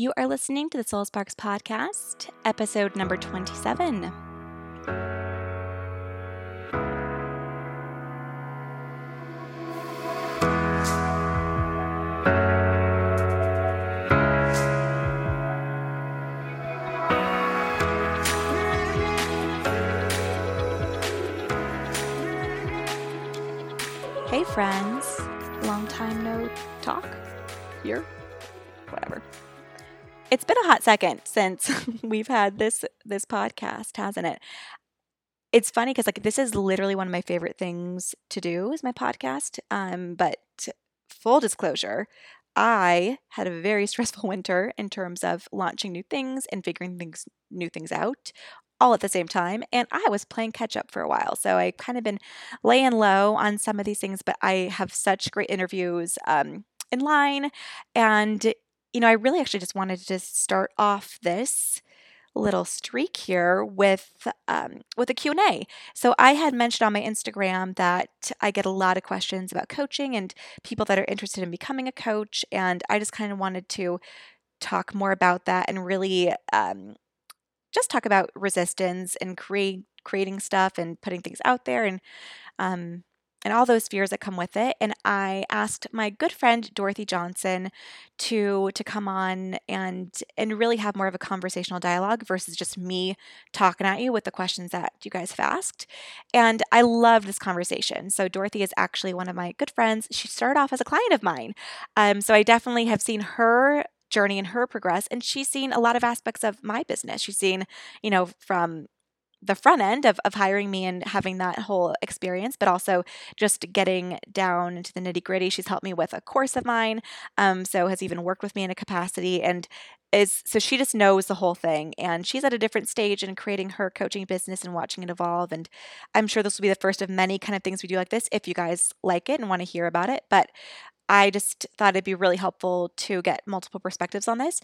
You are listening to the Soul Sparks podcast, episode number 27. Hey, friends. Long time no talk here. Whatever. It's been a hot second since we've had this this podcast, hasn't it? It's funny because like this is literally one of my favorite things to do is my podcast. Um, but full disclosure, I had a very stressful winter in terms of launching new things and figuring things new things out all at the same time. And I was playing catch up for a while. So I kind of been laying low on some of these things, but I have such great interviews um, in line. And, you know, I really actually just wanted to start off this little streak here with um, with a q&a so i had mentioned on my instagram that i get a lot of questions about coaching and people that are interested in becoming a coach and i just kind of wanted to talk more about that and really um, just talk about resistance and create creating stuff and putting things out there and um, and all those fears that come with it. And I asked my good friend Dorothy Johnson to to come on and and really have more of a conversational dialogue versus just me talking at you with the questions that you guys have asked. And I love this conversation. So Dorothy is actually one of my good friends. She started off as a client of mine. Um, so I definitely have seen her journey and her progress and she's seen a lot of aspects of my business she's seen you know from the front end of, of hiring me and having that whole experience, but also just getting down into the nitty gritty. She's helped me with a course of mine, um, so has even worked with me in a capacity and is so she just knows the whole thing and she's at a different stage in creating her coaching business and watching it evolve and i'm sure this will be the first of many kind of things we do like this if you guys like it and want to hear about it but I just thought it'd be really helpful to get multiple perspectives on this.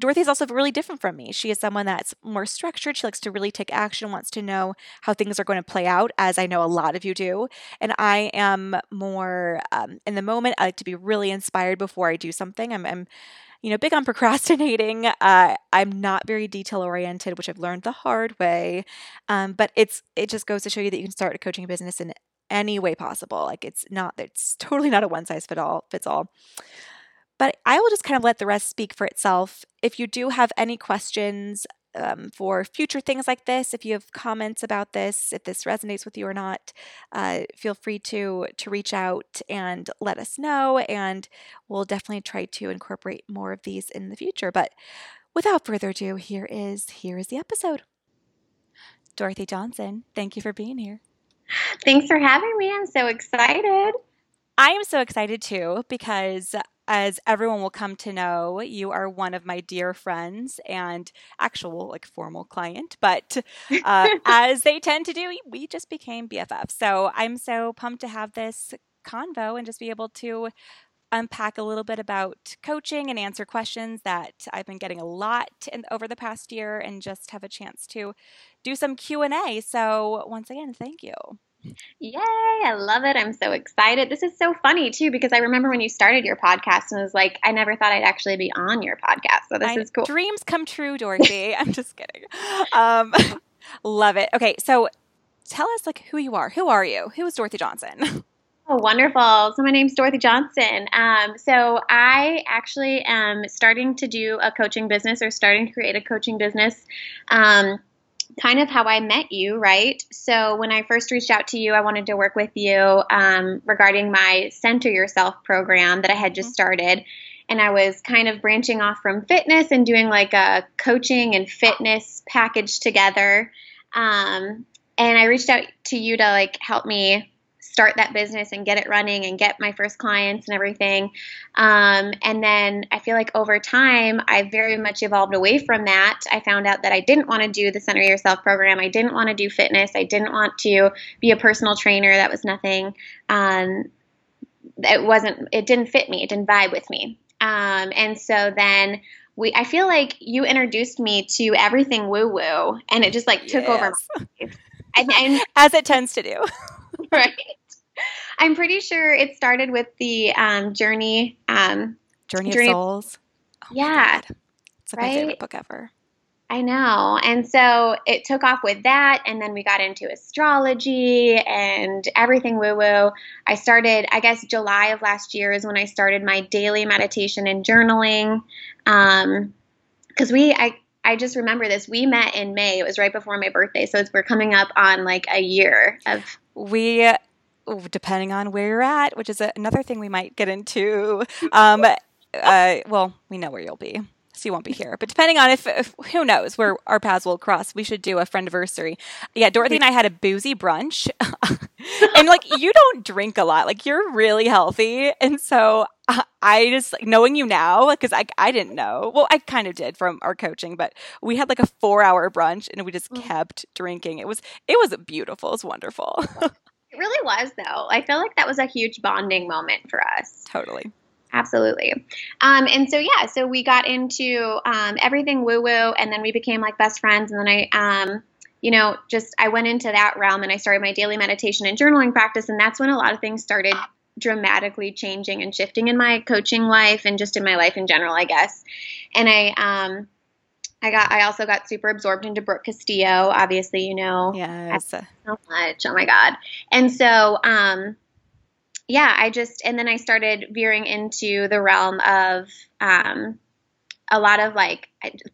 Dorothy is also really different from me. She is someone that's more structured. She likes to really take action, wants to know how things are going to play out, as I know a lot of you do. And I am more um, in the moment. I like to be really inspired before I do something. I'm, I'm you know, big on procrastinating. Uh, I'm not very detail oriented, which I've learned the hard way. Um, but it's it just goes to show you that you can start a coaching business in any way possible. Like it's not, it's totally not a one size fit all fits all. But I will just kind of let the rest speak for itself. If you do have any questions um, for future things like this, if you have comments about this, if this resonates with you or not, uh, feel free to to reach out and let us know, and we'll definitely try to incorporate more of these in the future. But without further ado, here is here is the episode. Dorothy Johnson, thank you for being here. Thanks for having me. I'm so excited. I am so excited too because as everyone will come to know, you are one of my dear friends and actual like formal client. But uh, as they tend to do, we just became BFF. So I'm so pumped to have this convo and just be able to unpack a little bit about coaching and answer questions that I've been getting a lot in, over the past year and just have a chance to do some Q&A. So once again, thank you. Yay, I love it. I'm so excited. This is so funny too because I remember when you started your podcast and was like, I never thought I'd actually be on your podcast. So this I, is cool. Dreams come true, Dorothy. I'm just kidding. Um, love it. Okay, so tell us like who you are. Who are you? Who is Dorothy Johnson? Oh, wonderful. So my name's Dorothy Johnson. Um, so I actually am starting to do a coaching business or starting to create a coaching business. Um, kind of how I met you, right? So when I first reached out to you, I wanted to work with you um, regarding my Center Yourself program that I had just mm-hmm. started. And I was kind of branching off from fitness and doing like a coaching and fitness package together. Um, and I reached out to you to like help me start that business and get it running and get my first clients and everything. Um, and then I feel like over time, I very much evolved away from that. I found out that I didn't want to do the Center Yourself program. I didn't want to do fitness. I didn't want to be a personal trainer. That was nothing. Um, it wasn't. It didn't fit me. It didn't vibe with me. Um, and so then we I feel like you introduced me to everything woo woo and it just like took yes. over and, and, as it tends to do right I'm pretty sure it started with the um, journey. Um, journey, journey of Souls. Oh yeah. It's like right? my favorite book ever. I know. And so it took off with that. And then we got into astrology and everything woo woo. I started, I guess, July of last year is when I started my daily meditation and journaling. Um, because we, I, I just remember this. We met in May. It was right before my birthday. So we're coming up on like a year of. We, depending on where you're at, which is another thing we might get into. Um, uh, well, we know where you'll be so you won't be here. But depending on if, if, who knows where our paths will cross, we should do a friend anniversary. Yeah, Dorothy and I had a boozy brunch, and like you don't drink a lot, like you're really healthy, and so I just like knowing you now because I I didn't know. Well, I kind of did from our coaching, but we had like a four hour brunch and we just mm. kept drinking. It was it was beautiful. It was wonderful. It really was, though. I feel like that was a huge bonding moment for us. Totally. Absolutely. Um, and so, yeah, so we got into um, everything woo woo, and then we became like best friends. And then I, um, you know, just I went into that realm and I started my daily meditation and journaling practice. And that's when a lot of things started dramatically changing and shifting in my coaching life and just in my life in general, I guess. And I, um, I got. I also got super absorbed into Brooke Castillo. Obviously, you know. Yes. So much. Oh my god. And so, um, yeah, I just and then I started veering into the realm of um, a lot of like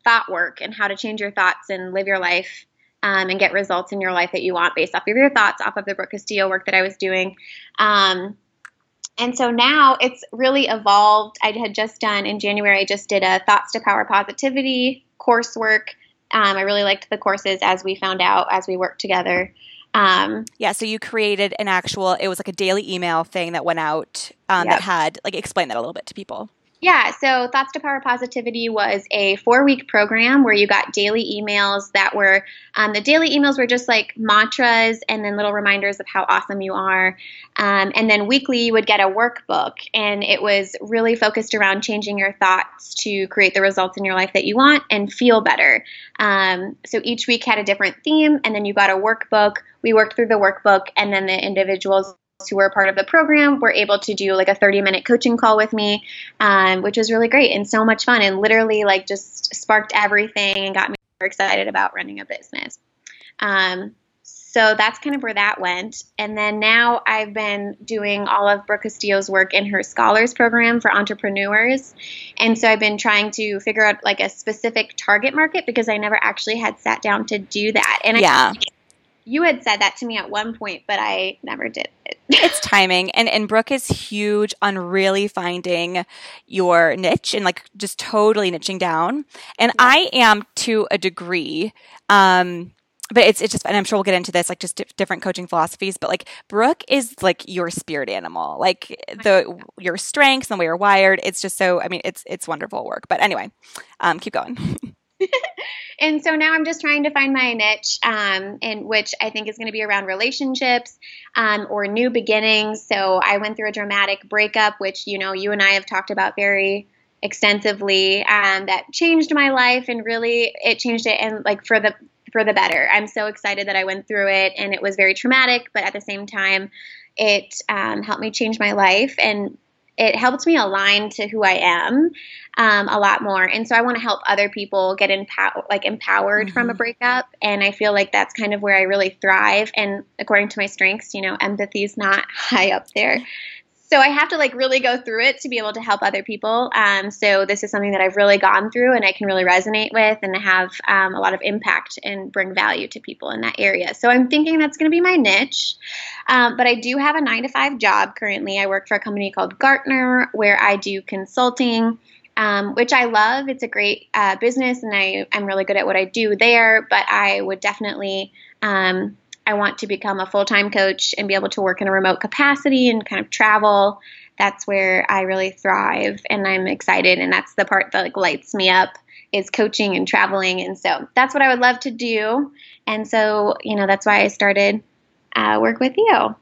thought work and how to change your thoughts and live your life um, and get results in your life that you want based off of your thoughts, off of the Brooke Castillo work that I was doing. Um, and so now it's really evolved. I had just done in January, I just did a Thoughts to Power Positivity coursework. Um, I really liked the courses as we found out as we worked together. Um, yeah, so you created an actual, it was like a daily email thing that went out um, yep. that had, like, explain that a little bit to people. Yeah, so Thoughts to Power Positivity was a four week program where you got daily emails that were, um, the daily emails were just like mantras and then little reminders of how awesome you are. Um, and then weekly you would get a workbook, and it was really focused around changing your thoughts to create the results in your life that you want and feel better. Um, so each week had a different theme, and then you got a workbook. We worked through the workbook, and then the individuals who were part of the program were able to do like a 30 minute coaching call with me, um, which was really great and so much fun and literally like just sparked everything and got me excited about running a business. Um, so that's kind of where that went. And then now I've been doing all of Brooke Castillo's work in her scholars program for entrepreneurs. And so I've been trying to figure out like a specific target market because I never actually had sat down to do that. And yeah. I you had said that to me at one point, but I never did it. it's timing. And and Brooke is huge on really finding your niche and like just totally niching down. And yeah. I am to a degree. Um but it's it's just and I'm sure we'll get into this like just different coaching philosophies but like Brooke is like your spirit animal like the your strengths and the way you're wired it's just so I mean it's it's wonderful work but anyway um keep going and so now I'm just trying to find my niche, um, in which I think is going to be around relationships um, or new beginnings. So I went through a dramatic breakup, which you know you and I have talked about very extensively, um, that changed my life and really it changed it and like for the for the better. I'm so excited that I went through it, and it was very traumatic, but at the same time, it um, helped me change my life and it helped me align to who I am um, a lot more. And so I want to help other people get empowered, like empowered mm-hmm. from a mm-hmm. breakup. And I feel like that's kind of where I really thrive. And according to my strengths, you know, empathy is not high up there so I have to like really go through it to be able to help other people. Um, so this is something that I've really gone through and I can really resonate with and have um, a lot of impact and bring value to people in that area. So I'm thinking that's going to be my niche. Um, but I do have a nine to five job currently. I work for a company called Gartner where I do consulting. Um, which I love. It's a great uh, business, and I, I'm really good at what I do there. But I would definitely um, I want to become a full time coach and be able to work in a remote capacity and kind of travel. That's where I really thrive and I'm excited. And that's the part that like lights me up is coaching and traveling. And so that's what I would love to do. And so, you know, that's why I started uh, work with you.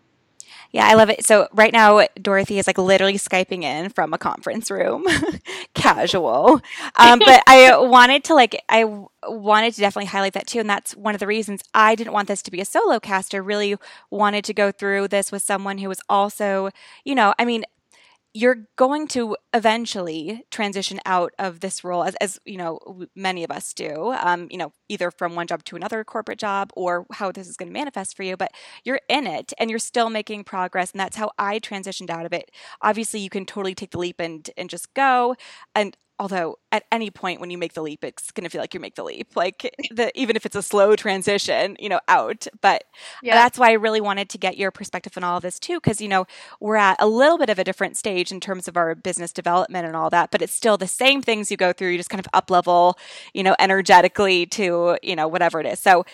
Yeah, I love it. So right now, Dorothy is like literally skyping in from a conference room, casual. Um, but I wanted to like I wanted to definitely highlight that too, and that's one of the reasons I didn't want this to be a solo caster. Really wanted to go through this with someone who was also, you know, I mean, you're going to eventually transition out of this role as, as you know many of us do um, you know either from one job to another corporate job or how this is going to manifest for you but you're in it and you're still making progress and that's how i transitioned out of it. Obviously you can totally take the leap and and just go and although at any point when you make the leap it's going to feel like you make the leap like the even if it's a slow transition you know out. But yeah. that's why i really wanted to get your perspective on all of this too because you know we're at a little bit of a different stage in terms of our business development and all that but it's still the same things you go through. You just kind of up level you know energetically to you know whatever it is. So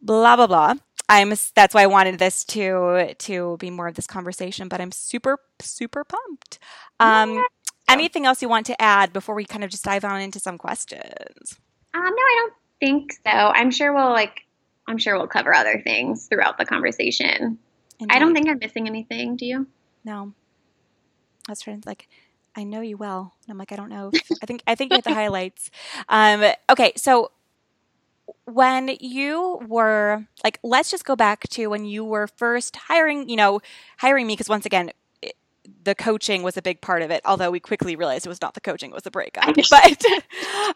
blah blah blah. I'm that's why i wanted this to to be more of this conversation but i'm super super pumped. Um anything else you want to add before we kind of just dive on into some questions? Um, no, I don't think so. I'm sure we'll like, I'm sure we'll cover other things throughout the conversation. Indeed. I don't think I'm missing anything. Do you? No. That's to like, I know you well. And I'm like, I don't know. I think I think you hit the highlights. Um, okay, so when you were like, let's just go back to when you were first hiring. You know, hiring me because once again, the coaching was a big part of it, although we quickly realized it was not the coaching, it was the breakup. But,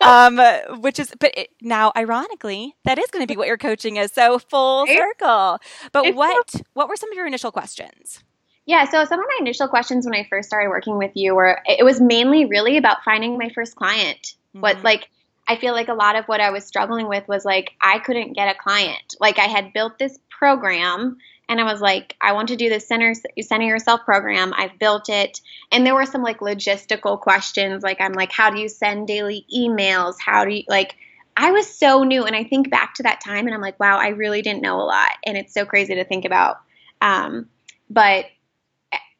um, which is, but it, now, ironically, that is going to be what your coaching is. So full circle. But what, what were some of your initial questions? Yeah, so some of my initial questions when I first started working with you were, it was mainly really about finding my first client. Mm-hmm. What, like, I feel like a lot of what I was struggling with was like, I couldn't get a client. Like, I had built this program and I was like, I want to do this center center yourself program. I've built it, and there were some like logistical questions. Like I'm like, how do you send daily emails? How do you like? I was so new, and I think back to that time, and I'm like, wow, I really didn't know a lot, and it's so crazy to think about. Um, but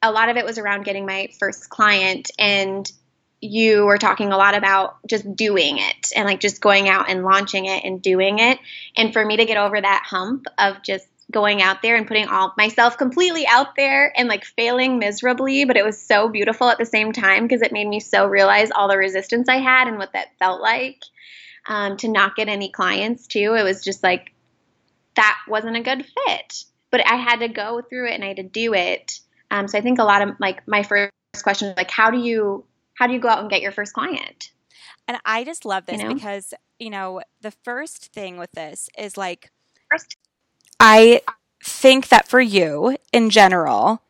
a lot of it was around getting my first client, and you were talking a lot about just doing it and like just going out and launching it and doing it. And for me to get over that hump of just going out there and putting all myself completely out there and like failing miserably, but it was so beautiful at the same time because it made me so realize all the resistance I had and what that felt like. Um, to not get any clients too, it was just like that wasn't a good fit. But I had to go through it and I had to do it. Um, so I think a lot of like my first question is like, how do you how do you go out and get your first client? And I just love this you know? because you know the first thing with this is like first I think that for you in general,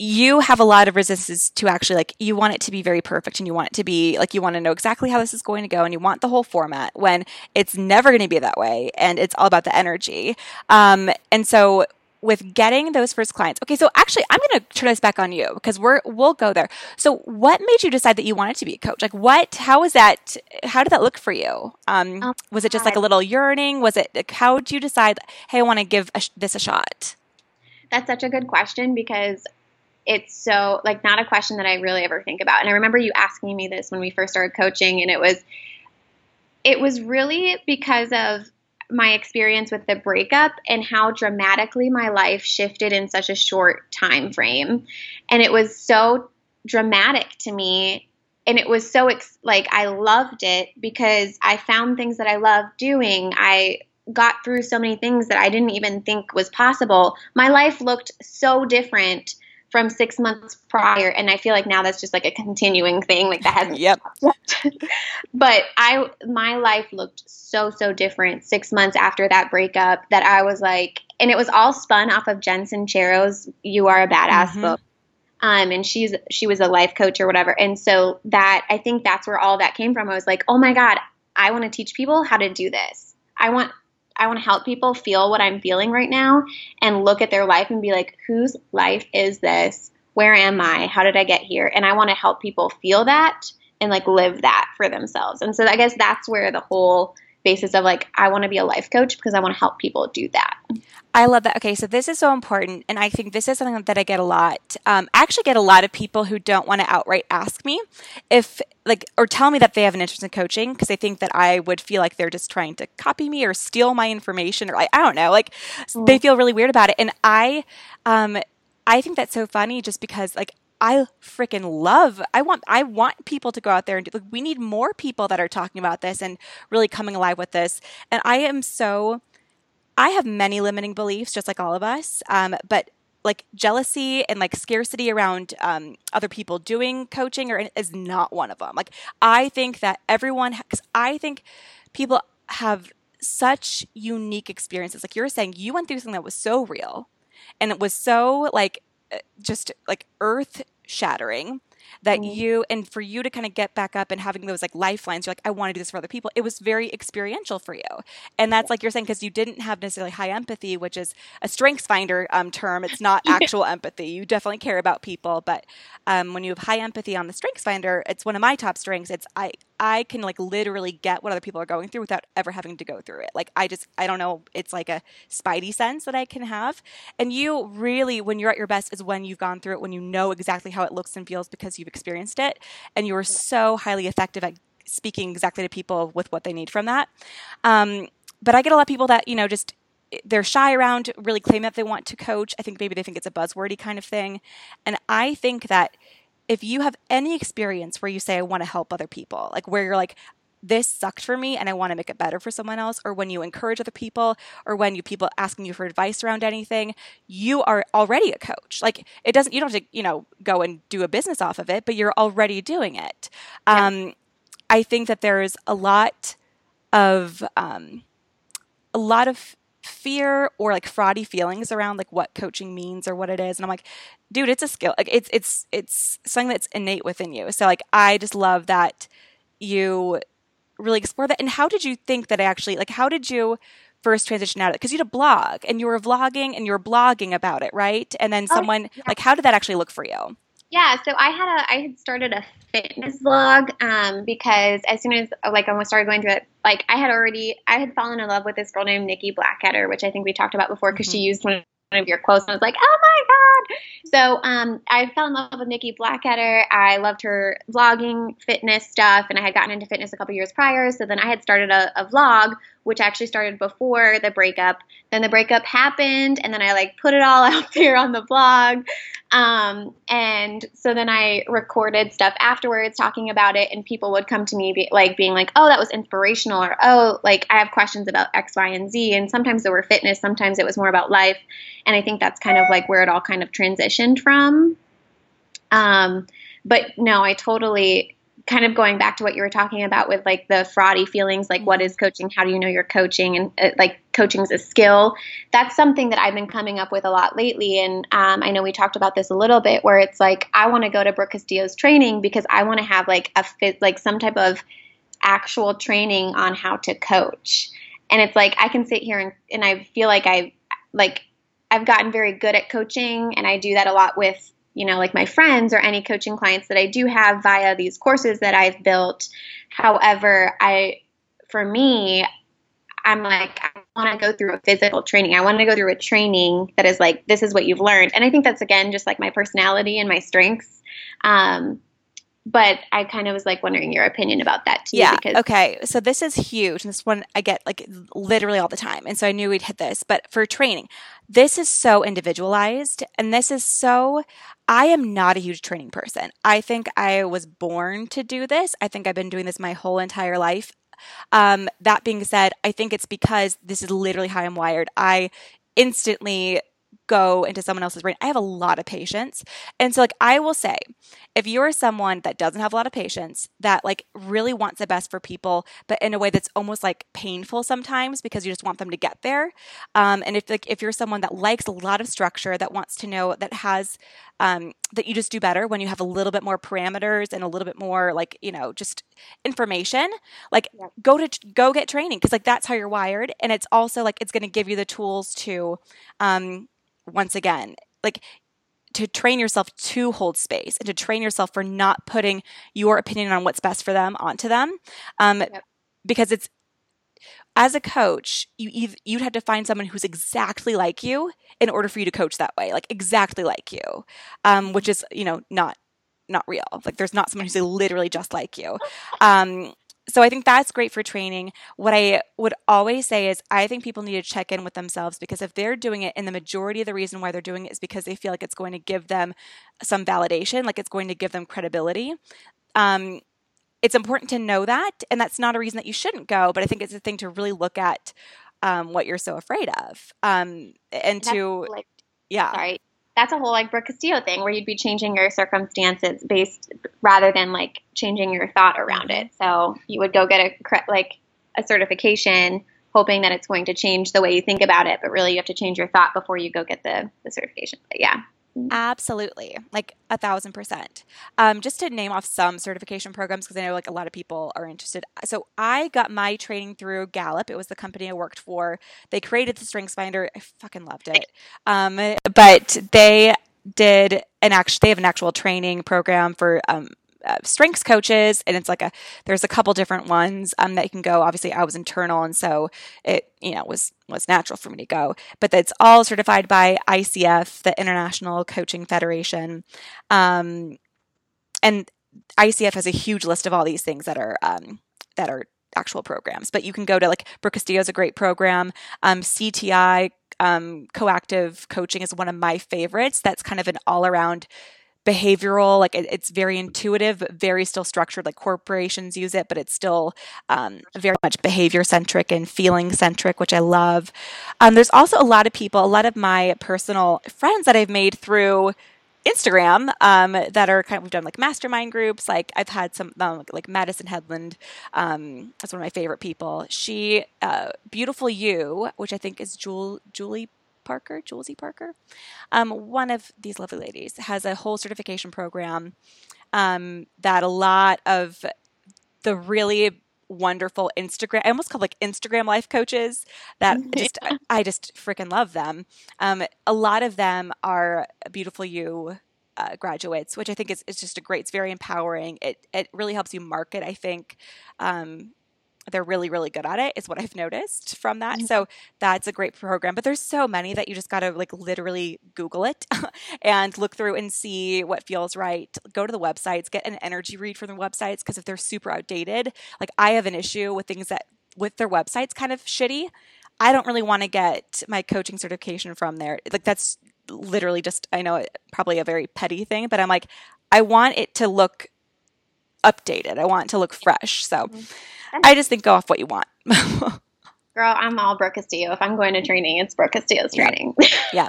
you have a lot of resistance to actually like you want it to be very perfect and you want it to be like you want to know exactly how this is going to go and you want the whole format when it's never going to be that way and it's all about the energy. Um, and so with getting those first clients. Okay, so actually, I'm going to turn this back on you because we're we'll go there. So, what made you decide that you wanted to be a coach? Like, what? How was that? How did that look for you? Um, oh, was it just like a little yearning? Was it? Like, how did you decide? Hey, I want to give a, this a shot. That's such a good question because it's so like not a question that I really ever think about. And I remember you asking me this when we first started coaching, and it was it was really because of my experience with the breakup and how dramatically my life shifted in such a short time frame. And it was so dramatic to me and it was so ex- like I loved it because I found things that I loved doing. I got through so many things that I didn't even think was possible. My life looked so different from six months prior and i feel like now that's just like a continuing thing like that hasn't yep. but i my life looked so so different six months after that breakup that i was like and it was all spun off of jen sincero's you are a badass mm-hmm. book. Um, and she's she was a life coach or whatever. And so that i think that's where all that came from. I was like oh my god i want to teach people how to do this. I want I want to help people feel what I'm feeling right now and look at their life and be like, whose life is this? Where am I? How did I get here? And I want to help people feel that and like live that for themselves. And so I guess that's where the whole basis of like, I want to be a life coach because I want to help people do that. I love that. Okay, so this is so important, and I think this is something that I get a lot. Um, I actually get a lot of people who don't want to outright ask me if, like, or tell me that they have an interest in coaching because they think that I would feel like they're just trying to copy me or steal my information, or like I don't know, like mm. they feel really weird about it. And I, um, I think that's so funny just because like I freaking love. I want I want people to go out there and do, like we need more people that are talking about this and really coming alive with this. And I am so I have many limiting beliefs, just like all of us. Um, but like jealousy and like scarcity around um, other people doing coaching or is not one of them. Like I think that everyone, because I think people have such unique experiences. Like you were saying, you went through something that was so real, and it was so like uh, just like earth shattering that mm-hmm. you and for you to kind of get back up and having those like lifelines you're like i want to do this for other people it was very experiential for you. And that's like you're saying because you didn't have necessarily high empathy which is a strengths finder um, term it's not actual empathy you definitely care about people but um, when you have high empathy on the strengths finder it's one of my top strengths it's i I can like literally get what other people are going through without ever having to go through it. Like I just I don't know, it's like a spidey sense that I can have. And you really when you're at your best is when you've gone through it, when you know exactly how it looks and feels because you've experienced it and you are so highly effective at speaking exactly to people with what they need from that. Um, but I get a lot of people that, you know, just they're shy around really claim that they want to coach. I think maybe they think it's a buzzwordy kind of thing. And I think that if you have any experience where you say, I want to help other people, like where you're like, this sucked for me and I want to make it better for someone else, or when you encourage other people, or when you people asking you for advice around anything, you are already a coach. Like it doesn't, you don't have to, you know, go and do a business off of it, but you're already doing it. Yeah. Um, I think that there's a lot of, um, a lot of fear or like fraudy feelings around like what coaching means or what it is and i'm like dude it's a skill like it's it's it's something that's innate within you. So like i just love that you really explore that and how did you think that I actually like how did you first transition out of it because you had a blog and you were vlogging and you were blogging about it right? And then oh, someone oh, yeah. like how did that actually look for you yeah, so I had a I had started a fitness vlog um, because as soon as like I started going through it, like I had already I had fallen in love with this girl named Nikki Blackketter, which I think we talked about before because mm-hmm. she used one of your quotes and I was like, oh my god! So um, I fell in love with Nikki Blackketter. I loved her vlogging, fitness stuff, and I had gotten into fitness a couple years prior. So then I had started a, a vlog which actually started before the breakup. Then the breakup happened, and then I like put it all out there on the blog. Um, and so then I recorded stuff afterwards talking about it, and people would come to me be, like being like, "Oh, that was inspirational," or "Oh, like I have questions about X, Y, and Z." And sometimes they were fitness, sometimes it was more about life, and I think that's kind of like where it all kind of transitioned from. Um, but no, I totally kind of going back to what you were talking about with like the fraudy feelings like what is coaching? How do you know you're coaching? And uh, like coaching is a skill. That's something that i've been coming up with a lot lately. And um, i know we talked about this a little bit where it's like i want to go to brooke castillo's training because i want to have like a fit like some type of actual training on how to coach. And it's like i can sit here and, and i feel like i like i've gotten very good at coaching and i do that a lot with you know, like my friends or any coaching clients that I do have via these courses that I've built. However, I, for me, I'm like, I want to go through a physical training. I want to go through a training that is like, this is what you've learned. And I think that's again just like my personality and my strengths. Um, but I kind of was like wondering your opinion about that too. Yeah. Because- okay. So this is huge. And this one I get like literally all the time. And so I knew we'd hit this. But for training, this is so individualized. And this is so, I am not a huge training person. I think I was born to do this. I think I've been doing this my whole entire life. Um, that being said, I think it's because this is literally how I'm wired. I instantly go into someone else's brain. I have a lot of patience. And so like I will say, if you're someone that doesn't have a lot of patience, that like really wants the best for people, but in a way that's almost like painful sometimes because you just want them to get there. Um, and if like if you're someone that likes a lot of structure, that wants to know that has um, that you just do better when you have a little bit more parameters and a little bit more like you know just information like yeah. go to go get training because like that's how you're wired and it's also like it's going to give you the tools to um, once again, like to train yourself to hold space and to train yourself for not putting your opinion on what's best for them onto them. Um, yep. Because it's, as a coach, you you'd have to find someone who's exactly like you in order for you to coach that way, like exactly like you, um, which is you know not not real. Like there's not someone who's literally just like you. Um, so I think that's great for training. What I would always say is I think people need to check in with themselves because if they're doing it and the majority of the reason why they're doing it is because they feel like it's going to give them some validation, like it's going to give them credibility. Um, it's important to know that, and that's not a reason that you shouldn't go. But I think it's a thing to really look at um, what you're so afraid of, um, and to like, yeah. Sorry, that's a whole like Brooke Castillo thing where you'd be changing your circumstances based rather than like changing your thought around mm-hmm. it. So you would go get a like a certification hoping that it's going to change the way you think about it, but really you have to change your thought before you go get the, the certification. But yeah. Absolutely, like a thousand percent. Um, just to name off some certification programs because I know like a lot of people are interested. So I got my training through Gallup. It was the company I worked for. They created the Strengths Finder. I fucking loved it. Um, but they did an actual they have an actual training program for um, uh, strengths coaches and it's like a there's a couple different ones um, that you can go. Obviously i was internal and so it you know was was natural for me to go. But that's all certified by icf the international coaching federation. Um, and icf has a huge list of all these things that are um, that are actual programs. But you can go to like brooke castillo's a great program. Um, cti um, coactive coaching is one of my favorites. That's kind of an all-around behavioral like it, it's very intuitive but very still structured like corporations use it but it's still um, very much behavior centric and feeling centric which i love um, there's also a lot of people a lot of my personal friends that i've made through Instagram um, that are kind of we've done like mastermind groups. Like I've had some um, like Madison Headland. Um, that's one of my favorite people. She uh, beautiful you, which I think is Jewel Julie Parker, Julesy Parker, um, one of these lovely ladies, has a whole certification program um, that a lot of the really wonderful Instagram, I almost call like Instagram life coaches that just, I, I just freaking love them. Um, a lot of them are beautiful you uh, graduates, which I think is, is just a great, it's very empowering. It, it really helps you market, I think, um, they're really really good at it is what i've noticed from that. Mm-hmm. so that's a great program but there's so many that you just got to like literally google it and look through and see what feels right. Go to the websites get an energy read from the websites because if they're super outdated like i have an issue with things that with their websites kind of shitty i don't really want to get my coaching certification from there. Like that's literally just i know it, probably a very petty thing but i'm like i want it to look updated i want it to look fresh so mm-hmm I just think go off what you want. Girl, I'm all Brooke Castillo. If I'm going to training, it's Brooke Castillo's training. Yeah. yeah.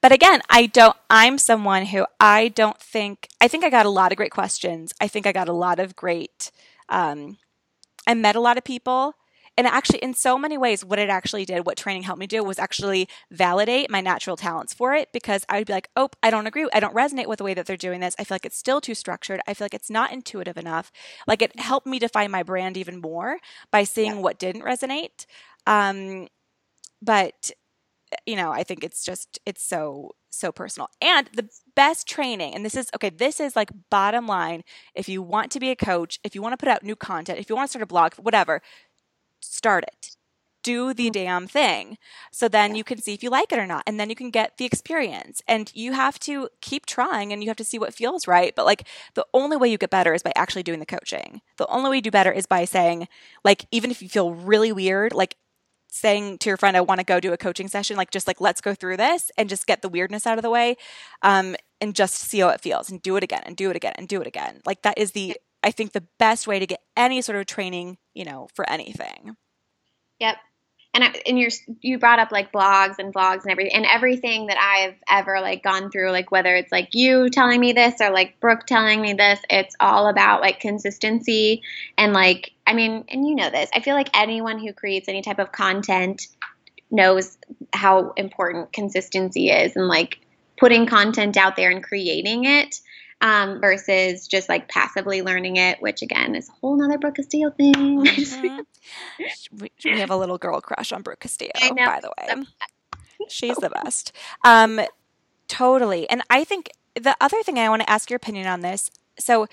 But again, I don't, I'm someone who I don't think, I think I got a lot of great questions. I think I got a lot of great, um, I met a lot of people and actually, in so many ways, what it actually did, what training helped me do, was actually validate my natural talents for it because I would be like, oh, I don't agree. I don't resonate with the way that they're doing this. I feel like it's still too structured. I feel like it's not intuitive enough. Like it helped me define my brand even more by seeing yeah. what didn't resonate. Um, but you know, I think it's just it's so so personal. And the best training, and this is okay, this is like bottom line. If you want to be a coach, if you want to put out new content, if you want to start a blog, whatever, start it do the mm-hmm. damn thing. So then you can see if you like it or not. And then you can get the experience. And you have to keep trying and you have to see what feels right. But like the only way you get better is by actually doing the coaching. The only way you do better is by saying, like, even if you feel really weird, like saying to your friend, I want to go do a coaching session, like just like let's go through this and just get the weirdness out of the way. Um, and just see how it feels and do it again and do it again and do it again. Like that is the I think the best way to get any sort of training, you know, for anything. Yep. And I, and you you brought up like blogs and vlogs and everything and everything that I've ever like gone through like whether it's like you telling me this or like Brooke telling me this it's all about like consistency and like I mean and you know this I feel like anyone who creates any type of content knows how important consistency is and like putting content out there and creating it um, versus just like passively learning it, which again is a whole nother Brooke Castillo thing. Mm-hmm. we, we, have a little girl crush on Brooke Castillo, by the way. She's the best. Um, totally. And I think the other thing I want to ask your opinion on this. So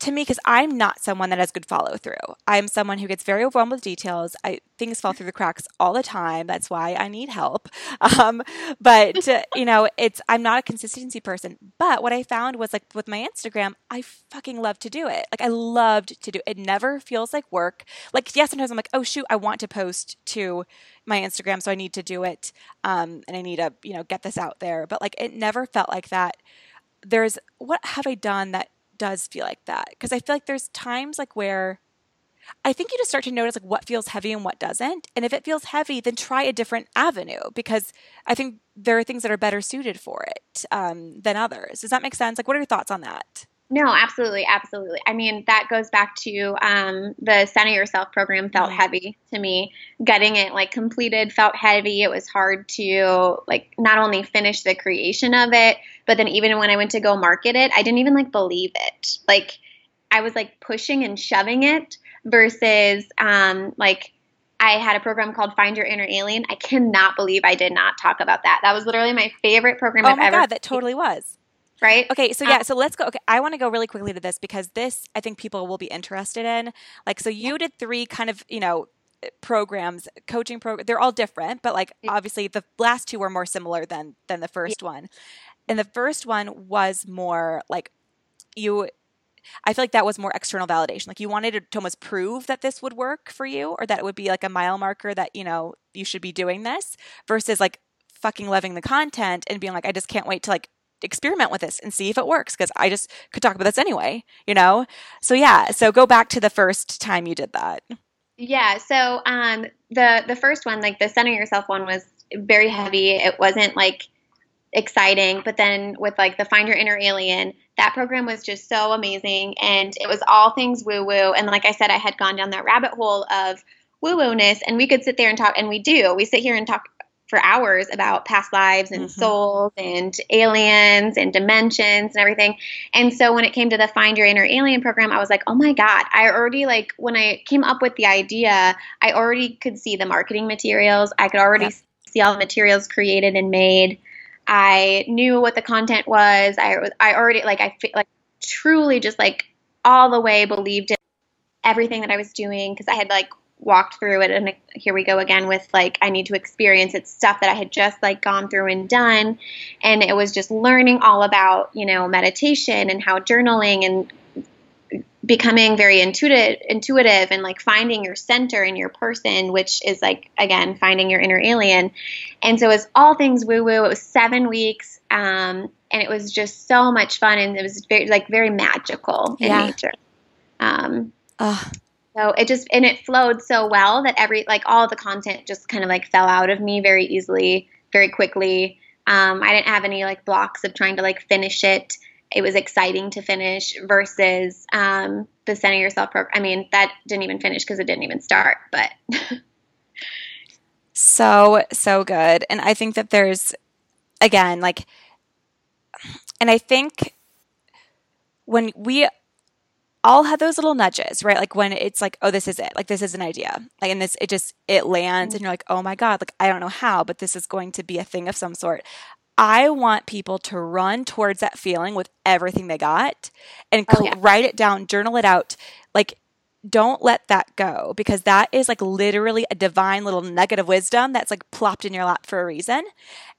to me because I'm not someone that has good follow through. I'm someone who gets very overwhelmed with details. I things fall through the cracks all the time. That's why I need help. Um, but you know, it's I'm not a consistency person. But what I found was like with my Instagram, I fucking love to do it. Like I loved to do it. It never feels like work. Like yes, sometimes I'm like, oh shoot, I want to post to my Instagram, so I need to do it, um, and I need to you know get this out there. But like it never felt like that. There's what have I done that does feel like that because I feel like there's times like where I think you just start to notice like what feels heavy and what doesn't. And if it feels heavy, then try a different avenue because I think there are things that are better suited for it um, than others. Does that make sense? Like, what are your thoughts on that? No, absolutely, absolutely. I mean, that goes back to um, the Center Yourself program felt heavy to me. Getting it like completed felt heavy. It was hard to like not only finish the creation of it, but then even when I went to go market it, I didn't even like believe it. Like I was like pushing and shoving it versus um, like I had a program called Find Your Inner Alien. I cannot believe I did not talk about that. That was literally my favorite program oh I've my ever. God, that totally was right? Okay, so yeah, um, so let's go. Okay, I want to go really quickly to this because this I think people will be interested in. Like, so you did three kind of, you know, programs, coaching program. They're all different, but like obviously the last two were more similar than than the first yeah. one. And the first one was more like you I feel like that was more external validation. Like you wanted to almost prove that this would work for you or that it would be like a mile marker that, you know, you should be doing this versus like fucking loving the content and being like, I just can't wait to like experiment with this and see if it works because I just could talk about this anyway, you know? So yeah, so go back to the first time you did that. Yeah, so um the the first one, like the center yourself one was very heavy. It wasn't like exciting, but then with like the find your inner alien, that program was just so amazing and it was all things woo woo and like I said I had gone down that rabbit hole of woo woo ness and we could sit there and talk and we do. We sit here and talk for hours about past lives and mm-hmm. souls and aliens and dimensions and everything. And so when it came to the Find Your Inner Alien program, I was like, oh my God, I already like when I came up with the idea, I already could see the marketing materials. I could already see all the materials created and made. I knew what the content was. I I already like I like truly just like all the way believed in everything that I was doing because I had like walked through it and here we go again with like I need to experience it stuff that I had just like gone through and done. And it was just learning all about you know meditation and how journaling and becoming very intuitive intuitive and like finding your center in your person which is like again finding your inner alien. And so it was all things woo woo it was seven weeks um, and it was just so much fun and it was very like very magical in yeah. nature. Um, so it just and it flowed so well that every like all the content just kind of like fell out of me very easily, very quickly. Um, I didn't have any like blocks of trying to like finish it. It was exciting to finish versus um, the Center Yourself program. I mean, that didn't even finish because it didn't even start. But so so good, and I think that there's again like, and I think when we all have those little nudges, right? Like when it's like, oh, this is it. Like this is an idea. Like and this it just it lands and you're like, "Oh my god, like I don't know how, but this is going to be a thing of some sort." I want people to run towards that feeling with everything they got and oh, yeah. write it down, journal it out. Like don't let that go because that is like literally a divine little nugget of wisdom that's like plopped in your lap for a reason.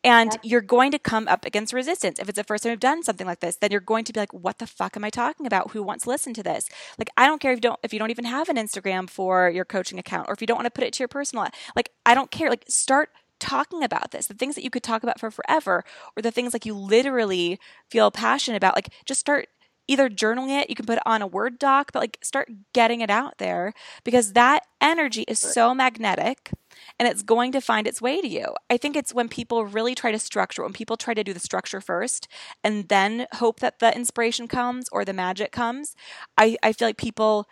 And you're going to come up against resistance. If it's the first time you've done something like this, then you're going to be like, what the fuck am I talking about? Who wants to listen to this? Like, I don't care if you don't, if you don't even have an Instagram for your coaching account or if you don't want to put it to your personal, like, I don't care. Like, start talking about this the things that you could talk about for forever or the things like you literally feel passionate about like just start either journaling it, you can put it on a Word doc, but like start getting it out there because that energy is so magnetic and it's going to find its way to you. I think it's when people really try to structure, when people try to do the structure first and then hope that the inspiration comes or the magic comes. I, I feel like people,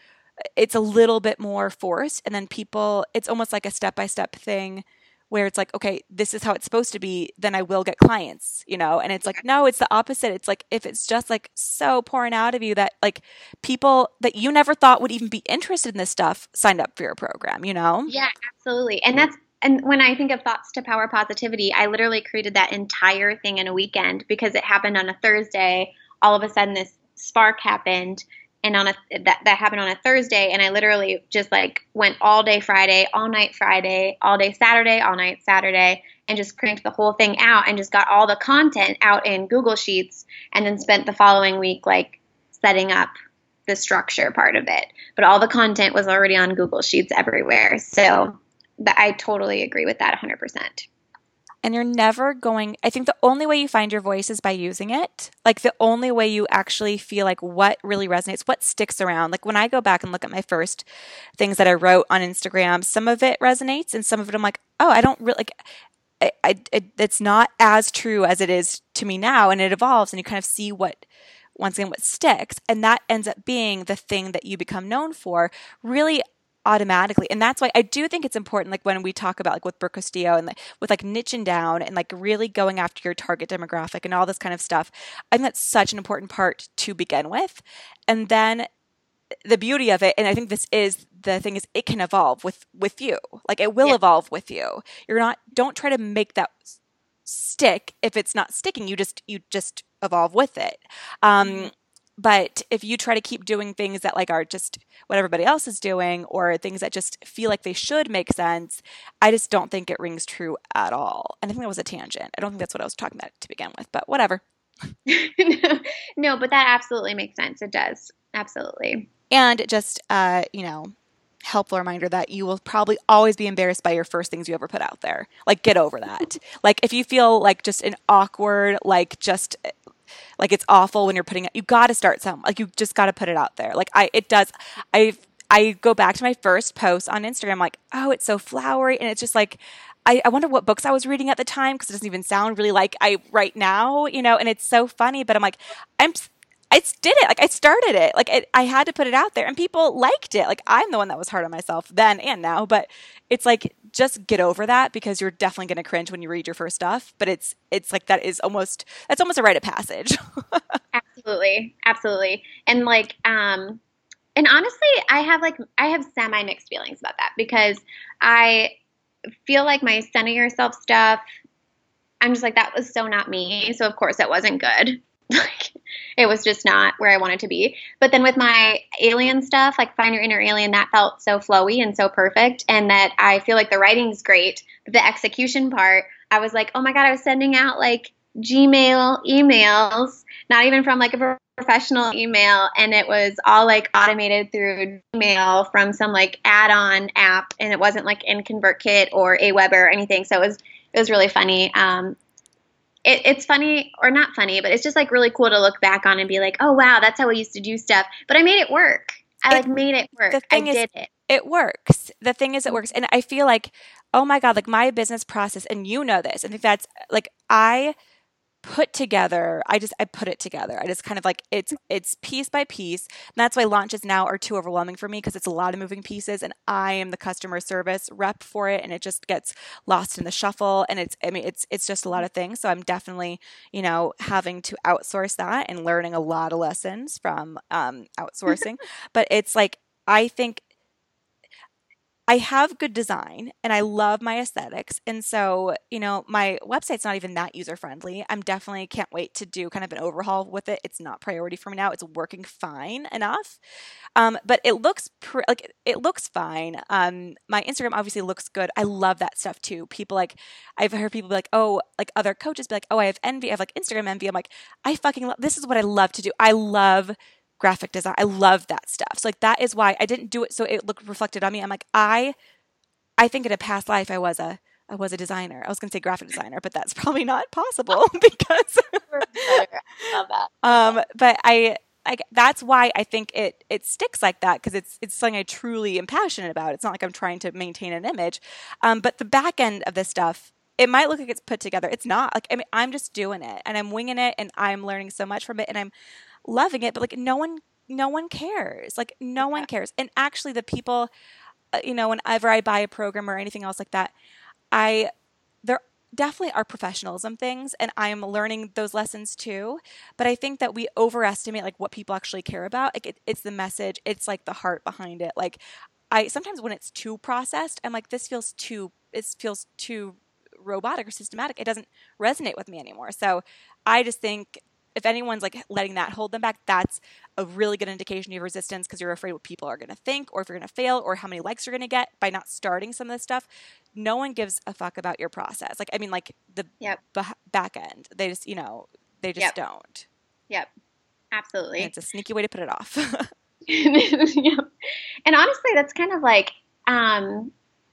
it's a little bit more forced and then people, it's almost like a step by step thing where it's like, okay, this is how it's supposed to be, then I will get clients, you know? And it's like, no, it's the opposite. It's like if it's just like so pouring out of you that like people that you never thought would even be interested in this stuff signed up for your program, you know? Yeah, absolutely. And that's and when I think of thoughts to power positivity, I literally created that entire thing in a weekend because it happened on a Thursday. All of a sudden this spark happened and on a that, that happened on a thursday and i literally just like went all day friday all night friday all day saturday all night saturday and just cranked the whole thing out and just got all the content out in google sheets and then spent the following week like setting up the structure part of it. But all the content was already on google sheets everywhere. So i totally agree with that 100% and you're never going i think the only way you find your voice is by using it. Like the only way you actually feel like what really resonates what sticks around. Like when i go back and look at my first things that i wrote on instagram some of it resonates and some of it i'm like oh i don't really like I, I, it, it's not as true as it is to me now and it evolves and you kind of see what once again what sticks and that ends up being the thing that you become known for. Really automatically. And that's why I do think it's important, like when we talk about like with Brooke Castillo and like, with like niching down and like really going after your target demographic and all this kind of stuff. I think that's such an important part to begin with. And then the beauty of it, and I think this is the thing is it can evolve with with you. Like it will yeah. evolve with you. You're not don't try to make that stick if it's not sticking. You just you just evolve with it. Um, but if you try to keep doing things that like are just what everybody else is doing or things that just feel like they should make sense i just don't think it rings true at all. And i think that was a tangent. I don't think that's what i was talking about to begin with but whatever. No no but that absolutely makes sense. It does. Absolutely. And just uh you know helpful reminder that you will probably always be embarrassed by your first things you ever put out there. Like, get over that. like, if you feel like just an awkward, like, just like it's awful when you're putting it you got to start some like you just got to put it out there. Like i it does i i go back to my first post on instagram like oh it's so flowery and it's just like I, I wonder what books I was reading at the time because it doesn't even sound really like I right now, you know, and it's so funny, but I'm like, I'm I did it. Like I started it. Like it, I had to put it out there, and people liked it. Like I'm the one that was hard on myself then and now, but it's like just get over that because you're definitely going to cringe when you read your first stuff. But it's it's like that is almost that's almost a rite of passage. absolutely, absolutely, and like um, and honestly, I have like I have semi mixed feelings about that because I feel like my center yourself stuff. I'm just like that was so not me. So of course that wasn't good. Like it was just not where I wanted to be. But then with my alien stuff, like Find Your Inner Alien, that felt so flowy and so perfect. And that I feel like the writing's great. But the execution part, I was like, oh my God, I was sending out like Gmail emails, not even from like a professional email. And it was all like automated through Gmail from some like add on app. And it wasn't like in ConvertKit or Aweber or anything. So it was, it was really funny. Um, it, it's funny or not funny, but it's just like really cool to look back on and be like, oh wow, that's how we used to do stuff. But I made it work. I like made it work. The thing I is, it. It works. The thing is, it works, and I feel like, oh my god, like my business process, and you know this. I think that's like I put together i just i put it together. I just kind of like it's it's piece by piece. And that's why launches now are too overwhelming for me because it's a lot of moving pieces and i am the customer service rep for it and it just gets lost in the shuffle and it's i mean it's it's just a lot of things. So i'm definitely you know having to outsource that and learning a lot of lessons from um, outsourcing. But it's like i think I have good design and I love my aesthetics. And so, you know, my website's not even that user friendly. I'm definitely can't wait to do kind of an overhaul with it. It's not priority for me now. It's working fine enough. Um, but it looks pr- like it looks fine. Um, my Instagram obviously looks good. I love that stuff too. People like, I've heard people be like, oh, like other coaches be like, oh, I have envy. I have like Instagram envy. I'm like, I fucking love, this is what I love to do. I love graphic design. I love that stuff. So like that is why I didn't do it so it looked reflected on me. I'm like I I think in a past life I was a I was a designer. I was going to say graphic designer, but that's probably not possible because. Um but I I, that's why I think it it sticks like that because it's it's something I truly am passionate about. It's not like I'm trying to maintain an image, um, but the back end of this stuff, it might look like it's put together. It's not. Like I mean, I'm just doing it and I'm winging it, and I'm learning so much from it, and I'm loving it, but like no one no one cares. Like no one cares. And actually the people uh, you know, whenever I buy a program or anything else like that, I there definitely are professionalism things and I'm learning those lessons too. But I think that we overestimate like what people actually care about. Like it, it's the message, it's like the heart behind it. Like I sometimes when it's too processed, I'm like, this feels too it feels too robotic or systematic. It doesn't resonate with me anymore. So I just think if anyone's like letting that hold them back, that's a really good indication of resistance because you're afraid what people are going to think or if you're going to fail or how many likes you're going to get by not starting some of this stuff. No one gives a fuck about your process. Like, I mean, like the yep. b- back end, they just, you know, they just yep. don't. Yep. Absolutely. And it's a sneaky way to put it off. yep. And honestly, that's kind of like, um,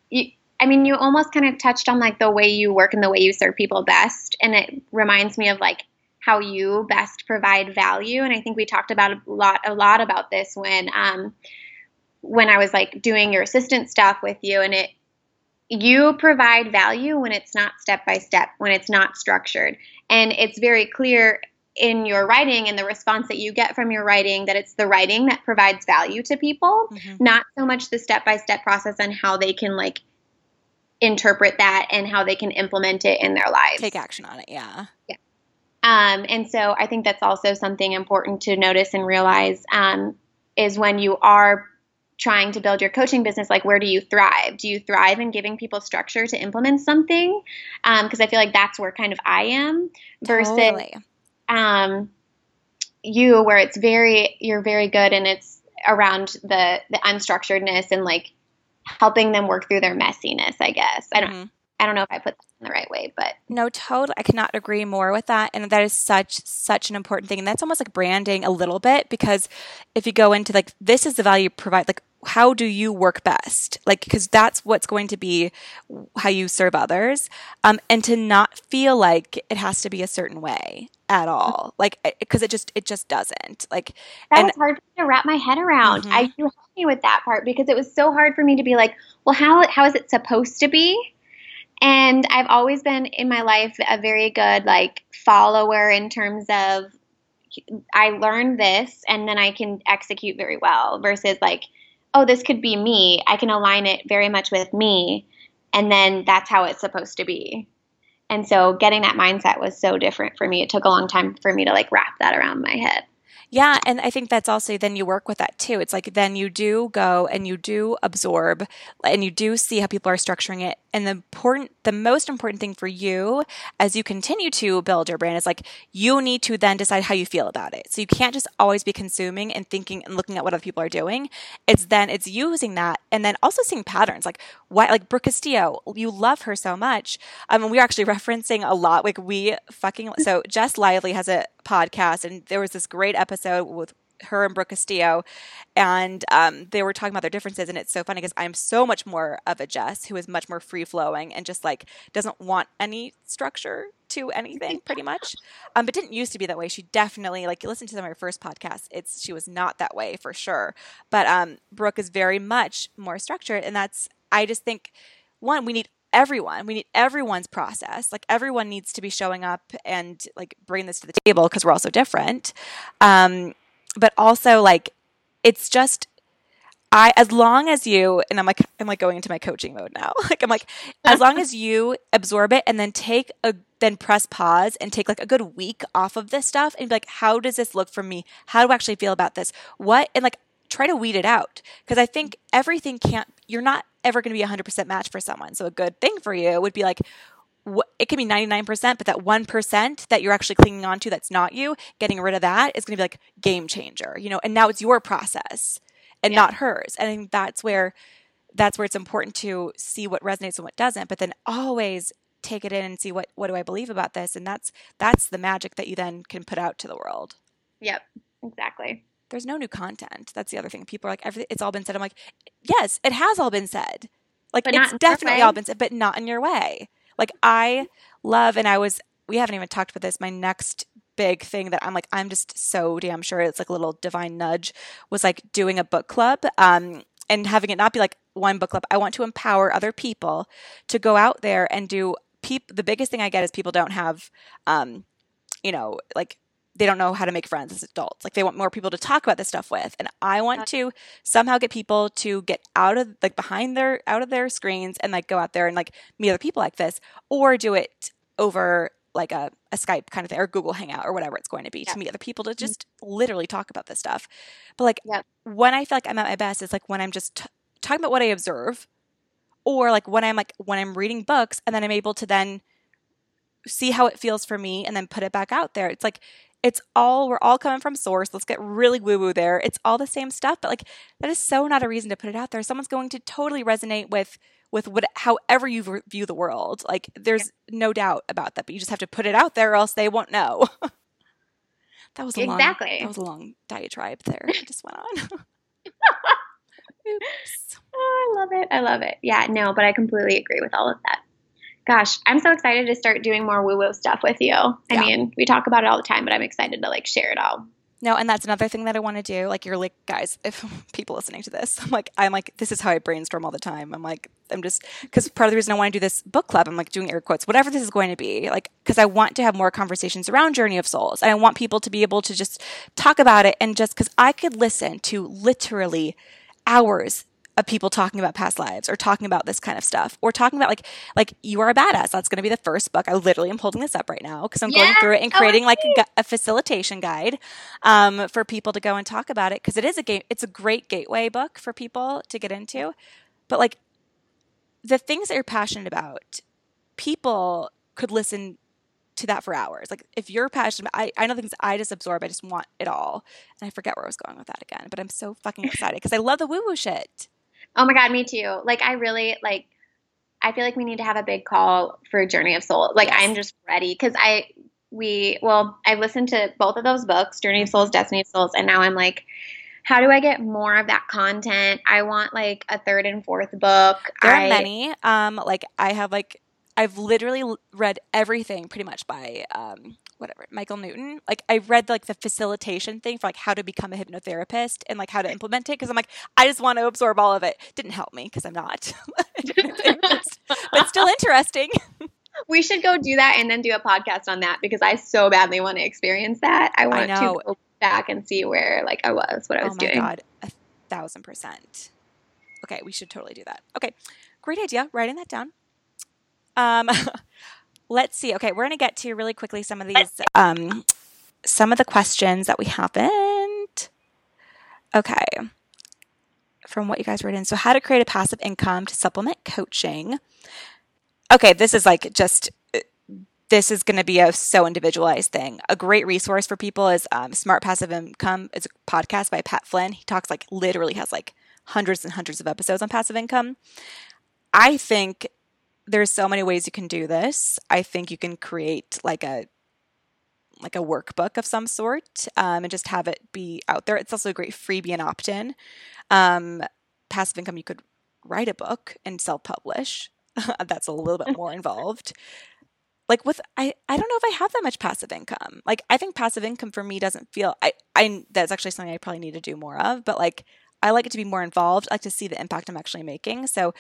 you, I mean, you almost kind of touched on like the way you work and the way you serve people best. And it reminds me of like how you best provide value. And I think we talked about a lot, a lot about this when, um, when I was like doing your assistant stuff with you and it, you provide value when it's not step by step, when it's not structured. And it's very clear in your writing and the response that you get from your writing that it's the writing that provides value to people, mm-hmm. not so much the step by step process and how they can like interpret that and how they can implement it in their lives. Take action on it, yeah. Um, and so I think that's also something important to notice and realize um, is when you are trying to build your coaching business, like where do you thrive? Do you thrive in giving people structure to implement something? Because um, I feel like that's where kind of I am versus totally. um, you, where it's very you're very good and it's around the the unstructuredness and like helping them work through their messiness. I guess I don't. Mm-hmm. I don't know if I put that in the right way, but no, totally. I cannot agree more with that. And that is such, such an important thing. And that's almost like branding a little bit because if you go into like, this is the value you provide, like, how do you work best? Like, because that's what's going to be how you serve others. Um, and to not feel like it has to be a certain way at all. Like, because it just, it just doesn't. Like, that and, was hard to wrap my head around. Mm-hmm. I, you helped me with that part because it was so hard for me to be like, well, how, how is it supposed to be? And I've always been in my life a very good like follower in terms of I learned this and then I can execute very well versus like, oh, this could be me. I can align it very much with me. And then that's how it's supposed to be. And so getting that mindset was so different for me. It took a long time for me to like wrap that around my head. Yeah, and I think that's also then you work with that too. It's like then you do go and you do absorb and you do see how people are structuring it. And the important the most important thing for you as you continue to build your brand is like you need to then decide how you feel about it. So you can't just always be consuming and thinking and looking at what other people are doing. It's then it's using that and then also seeing patterns. Like why like Brooke Castillo, you love her so much. Um and we're actually referencing a lot. Like we fucking so Jess Lively has a podcast, and there was this great episode with her and Brooke Castillo, and um, they were talking about their differences. And it's so funny because I'm so much more of a Jess who is much more free flowing and just like doesn't want any structure to anything, pretty much. Um, but didn't used to be that way. She definitely like listen to some of her first podcasts. It's she was not that way for sure. But um, Brooke is very much more structured, and that's I just think one we need everyone. We need everyone's process. Like everyone needs to be showing up and like bring this to the table because we're all so different. Um, but also like it's just I as long as you and I'm like I'm like going into my coaching mode now. like I'm like as long as you absorb it and then take a then press pause and take like a good week off of this stuff and be like how does this look for me? How do I actually feel about this? What and like try to weed it out because I think everything can't you're not ever going to be a 100% match for someone. So a good thing for you would be like, it can be 99%, but that 1% that you're actually clinging on to that's not you, getting rid of that is going to be like game changer, you know, and now it's your process and yeah. not hers. And I think that's where, that's where it's important to see what resonates and what doesn't, but then always take it in and see what, what do I believe about this? And that's, that's the magic that you then can put out to the world. Yep, exactly there's no new content. That's the other thing. People are like, everything, it's all been said. I'm like, yes, it has all been said. Like, but it's definitely all been said, but not in your way. Like, I love, and I was, we haven't even talked about this. My next big thing that I'm like, I'm just so damn sure it's like a little divine nudge was like doing a book club. Um, and having it not be like one book club. I want to empower other people to go out there and do peop- the biggest thing I get is people don't have um, you know, like they don't know how to make friends as adults. Like they want more people to talk about this stuff with. And I want to somehow get people to get out of like behind their out of their screens and like go out there and like meet other people like this or do it over like a, a Skype kind of thing or Google Hangout or whatever it's going to be yeah. to meet other people to mm-hmm. just mm-hmm. literally talk about this stuff. But like yeah. when I feel like I'm at my best is like when I'm just t- talking about what I observe or like when I'm like when I'm reading books and then I'm able to then see how it feels for me and then put it back out there. It's like it's all we're all coming from source. Let's get really woo woo there. It's all the same stuff, but like that is so not a reason to put it out there. Someone's going to totally resonate with with what however you view the world. Like there's yeah. no doubt about that, but you just have to put it out there, or else they won't know. that was a exactly. Long, that was a long diatribe there. I just went on. Oops. Oh, I love it. I love it. Yeah, no, but I completely agree with all of that. Gosh, I'm so excited to start doing more woo woo stuff with you. I Yeah. mean, we talk about it all the time, but I'm excited to like share it all. No, and that's another thing that I want to do. Like you're like, guys, if people listening to this, I'm like, I'm like, this is how I brainstorm all the time. I'm like, I'm just because part of the reason I want to do this book club, I'm like doing air quotes, whatever this is going to be, like because I want to have more conversations around Journey of Souls, and I want people to be able to just talk about it, and just because I could listen to literally hours of people talking about past lives or talking about this kind of stuff or talking about like like you are a badass. That's going to be the first book. I literally am holding this up right now because i'm going through it and so creating like a, a facilitation guide um, for people to go and talk about it because it is a game it's a great gateway book for people to get into. But like the things that you're passionate about people could listen to that for hours. Like if you're passionate I, I know things i just absorb i just want it all. And i forget where i was going with that again but i'm so fucking excited because i love the woo woo shit Oh my God, me too. Like, I really like, I feel like we need to have a big call for Journey of Soul. Like, Yes. I'm just ready because I, we, well, I've listened to both of those books, Journey of Souls, Destiny of Souls, and now I'm like, how do I get more of that content? I want like a third and fourth book. There I, are many. Um, like I have like I've literally read everything pretty much by um whatever Michael Newton. Like I read like the facilitation thing for like how to become a hypnotherapist and like how to implement it because I'm like I just want to absorb all of it. Didn't help me because I'm not, but still interesting. We should go do that and then do a podcast on that because I so badly want to experience that. I want know. to go back and see where like I was, what I Oh was my doing. god, a thousand percent. Okay, we should totally do that. Okay, great idea. Writing that down. Um, let's see. Okay, we're gonna get to really quickly some of these, um, some of the questions that we haven't. Okay, from what you guys wrote in. So, how to create a passive income to supplement coaching. Okay, this is like just this is going to be a so individualized thing. A great resource for people is um, Smart Passive Income. It's a podcast by Pat Flynn. He talks like literally has like hundreds and hundreds of episodes on passive income. I think there's so many ways you can do this. I think you can create like a like a workbook of some sort um, and just have it be out there. It's also a great freebie and opt-in. Um, passive income, you could write a book and self-publish. That's a little bit more involved like with I, I don't know if I have that much passive income. Like I think passive income for me doesn't feel I I that's actually something I probably need to do more of, but like I like it to be more involved. I like to see the impact I'm actually making. So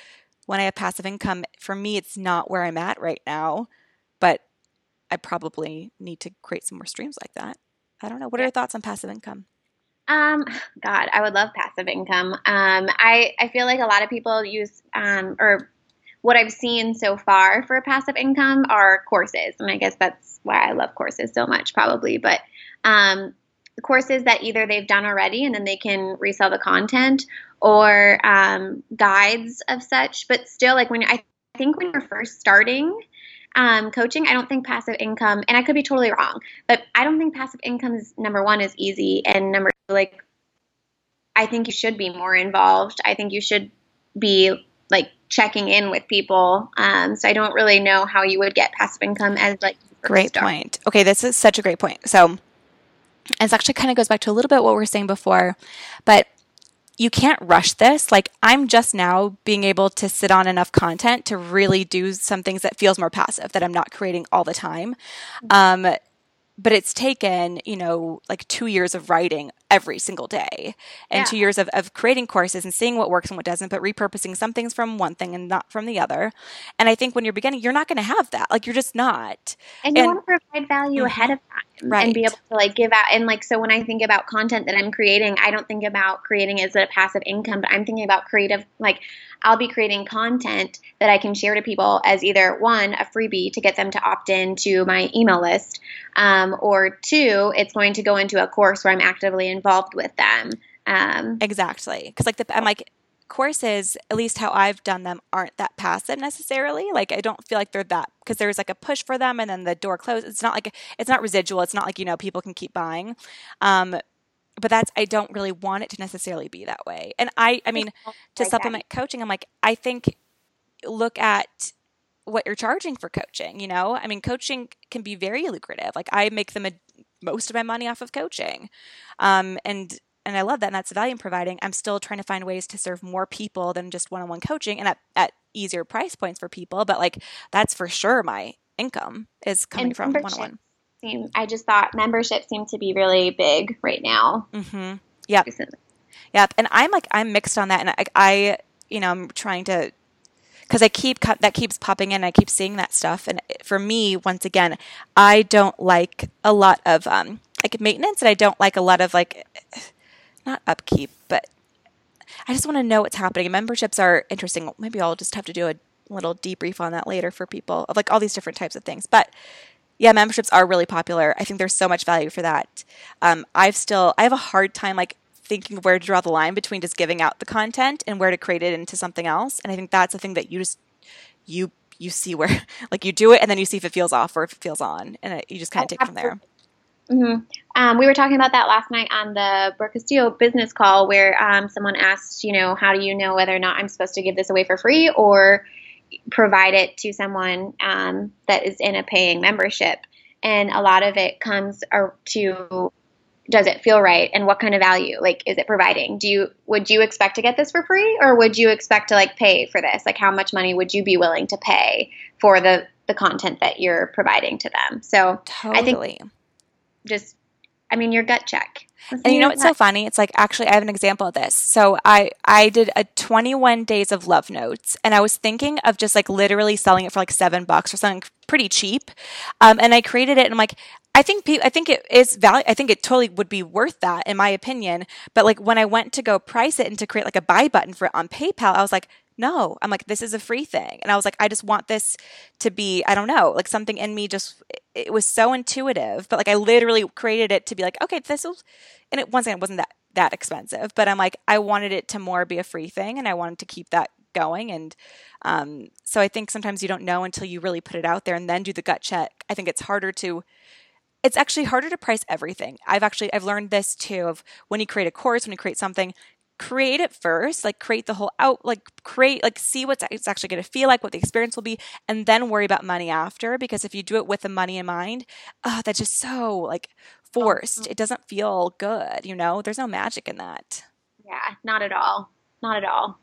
when I have passive income, for me it's not where I'm at right now, but I probably need to create some more streams like that. I don't know. What are your thoughts on passive income? Um, God, I would love passive income. Um, I I feel like a lot of people use um or what I've seen so far for passive income are courses, and I guess that's why I love courses so much, probably. But um, courses that either they've done already and then they can resell the content, or um, guides of such. But still, like when I think when you're first starting. Um, coaching, I don't think passive income, and I could be totally wrong, but I don't think passive income is number one is easy, and number two, like I think you should be more involved. I think you should be like checking in with people. Um, so I don't really know how you would get passive income as like Great start. point. Okay, this is such a great point. So, this actually kind of goes back to a little bit what we were saying before, but you can't rush this. Like, I'm just now being able to sit on enough content to really do some things that feels more passive that I'm not creating all the time. Um, but it's taken, you know, like two years of writing every single day and Yeah. two years of, of creating courses and seeing what works and what doesn't, but repurposing some things from one thing and not from the other. And I think when you're beginning, you're not going to have that. Like, you're just not. And you want to provide value Mhm. ahead of time Right. and be able to like give out. And like, so when I think about content that I'm creating, I don't think about creating as a passive income, but I'm thinking about creative, like, I'll be creating content that I can share to people as either one, a freebie to get them to opt in to my email list, um, or two, it's going to go into a course where I'm actively involved with them. Um, Exactly. Because like the I'm like courses, at least how I've done them, aren't that passive necessarily. Like I don't feel like they're that because there's like a push for them and then the door closes. It's not like it's not residual. It's not like you know people can keep buying. Um, but that's I don't really want it to necessarily be that way. And I I mean to supplement coaching, I'm like I think look at what you're charging for coaching. You know, I mean coaching can be very lucrative. Like I make them a, most of my money off of coaching, um, and and I love that and that's the value I'm providing. I'm still trying to find ways to serve more people than just one-on-one coaching and at, at easier price points for people. But like that's for sure my income is coming And from one-on-one. I just thought membership seemed to be really big right now. Mm-hmm. Yep. recently. Yep. And I'm like, I'm mixed on that. And I, I you know, I'm trying to, because I keep, that keeps popping in. I keep seeing that stuff. And for me, once again, I don't like a lot of, um, like maintenance and I don't like a lot of like, not upkeep, but I just want to know what's happening. Memberships are interesting. Maybe I'll just have to do a little debrief on that later for people of like all these different types of things. But yeah, memberships are really popular. I think there's so much value for that. Um, I've still I have a hard time like thinking where to draw the line between just giving out the content and where to create it into something else. And I think that's the thing that you just you you see where like you do it and then you see if it feels off or if it feels on, and it, you just kind of take it from there. hmm Um, we were talking about that last night on the Brooke Castillo business call, where um, someone asked, you know, how do you know whether or not I'm supposed to give this away for free or provide it to someone um, that is in a paying membership? And a lot of it comes to does it feel right and what kind of value like is it providing do you would you expect to get this for free or would you expect to like pay for this like how much money would you be willing to pay for the the content that you're providing to them so I think- Totally. just I mean your gut check. And you know what's so funny? It's like actually I have an example of this. So I I did a 21 days of love notes and I was thinking of just like literally selling it for like 7 bucks or something pretty cheap. Um, and I created it and I'm like I think pe- I think it is value I think it totally would be worth that in my opinion. But like when I went to go price it and to create like a buy button for it on PayPal, I was like no, I'm like, this is a free thing. And I was like, I just want this to be, I don't know, like something in me just, it was so intuitive. But like, I literally created it to be like, okay, this will, and it once again it wasn't that that expensive but i'm like i wanted it to more be a free thing and i wanted to keep that going and um, so i think sometimes you don't know until you really put it out there and then do the gut check i think it's harder to it's actually harder to price everything. I've actually i've learned this too of when you create a course when you create something create it first like create the whole out like create like see what it's actually going to feel like what the experience will be and then worry about money after because if you do it with the money in mind uh, that's just so like forced. It doesn't feel good you know? There's no magic in that. Yeah, not at all. Not at all.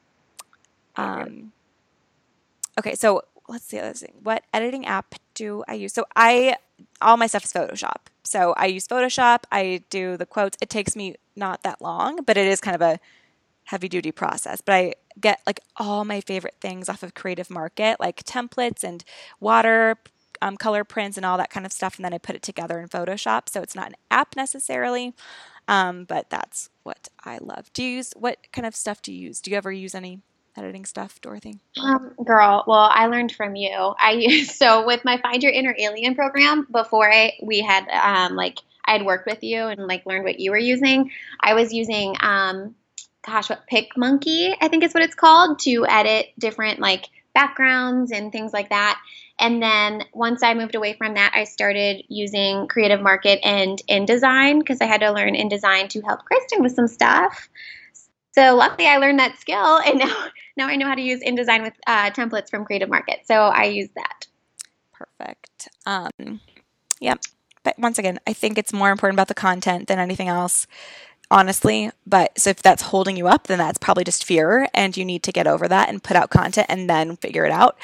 Um okay so let's see other thing what editing app do i use? So i all my stuff is photoshop. So i use photoshop. I do the quotes. It takes me not that long but it is kind of a heavy duty process. But i get like all my favorite things off of creative market like templates and water um, color prints and all that kind of stuff and then i put it together in photoshop. So it's not an app necessarily um, but that's what i love. Do you use what kind of stuff do you use? Do you ever use any editing stuff dorothy Um, girl, well, I learned from you. I so with my Find Your Inner Alien program before I we had um like I had worked with you and like learned what you were using. I was using um gosh, what PicMonkey, I think is what it's called, to edit different like backgrounds and things like that. And then once I moved away from that, I started using Creative Market and InDesign because I had to learn InDesign to help Kristen with some stuff. So luckily, I learned that skill, and now now I know how to use InDesign with uh, templates from Creative Market. So I use that. Perfect. Um, yeah. But once again, I think it's more important about the content than anything else, honestly. But so if that's holding you up, then that's probably just fear, and you need to get over that and put out content and then figure it out.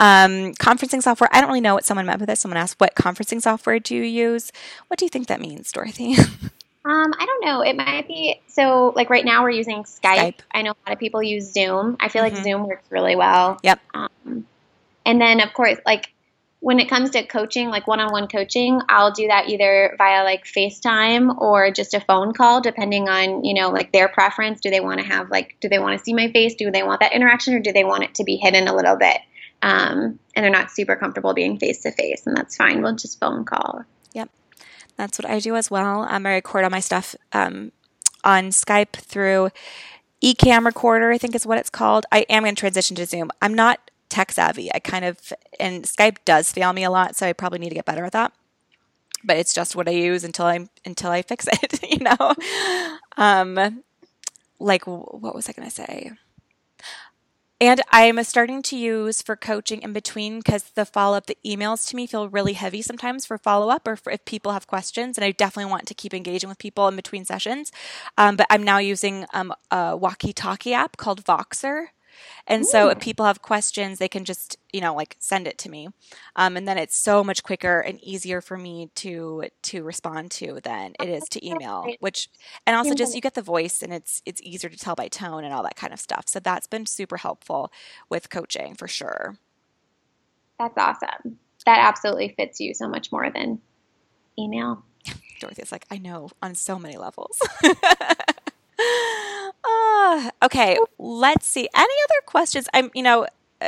Um, conferencing software. I don't really know what someone meant with this. Someone asked, "What conferencing software do you use?" What do you think that means, Dorothy? Um, I don't know. It might be so. Like right now, we're using Skype. Skype. I know a lot of people use Zoom. I feel Mhm. like Zoom works really well. Yep. Um, and then of course, like when it comes to coaching, like one-on-one coaching, I'll do that either via like FaceTime or just a phone call, depending on you know like their preference. Do they want to have like do they want to see my face? Do they want that interaction, or do they want it to be hidden a little bit? Um, and they're not super comfortable being face to face, and that's fine. We'll just phone call. That's what I do as well. Um, I record all my stuff um, on Skype through Ecamm Recorder, I think is what it's called. I am going to transition to Zoom. I'm not tech savvy. I kind of, and Skype does fail me a lot, so I probably need to get better at that. But it's just what I use until I until I fix it, you know. Um, like what was I going to say? And I'm starting to use for coaching in between because the follow up, the emails to me feel really heavy sometimes for follow up or if people have questions. And I definitely want to keep engaging with people in between sessions. Um, but I'm now using um, a walkie talkie app called Voxer. And so if people have questions, they can just, you know, like send it to me. Um, and then it's so much quicker and easier for me to to respond to than it is to email, which and also just you get the voice and it's it's easier to tell by tone and all that kind of stuff. So that's been super helpful with coaching for sure. That's awesome. That absolutely fits you so much more than email. Dorothy's like, I know on so many levels. Okay, let's see. Any other questions? I'm, you know,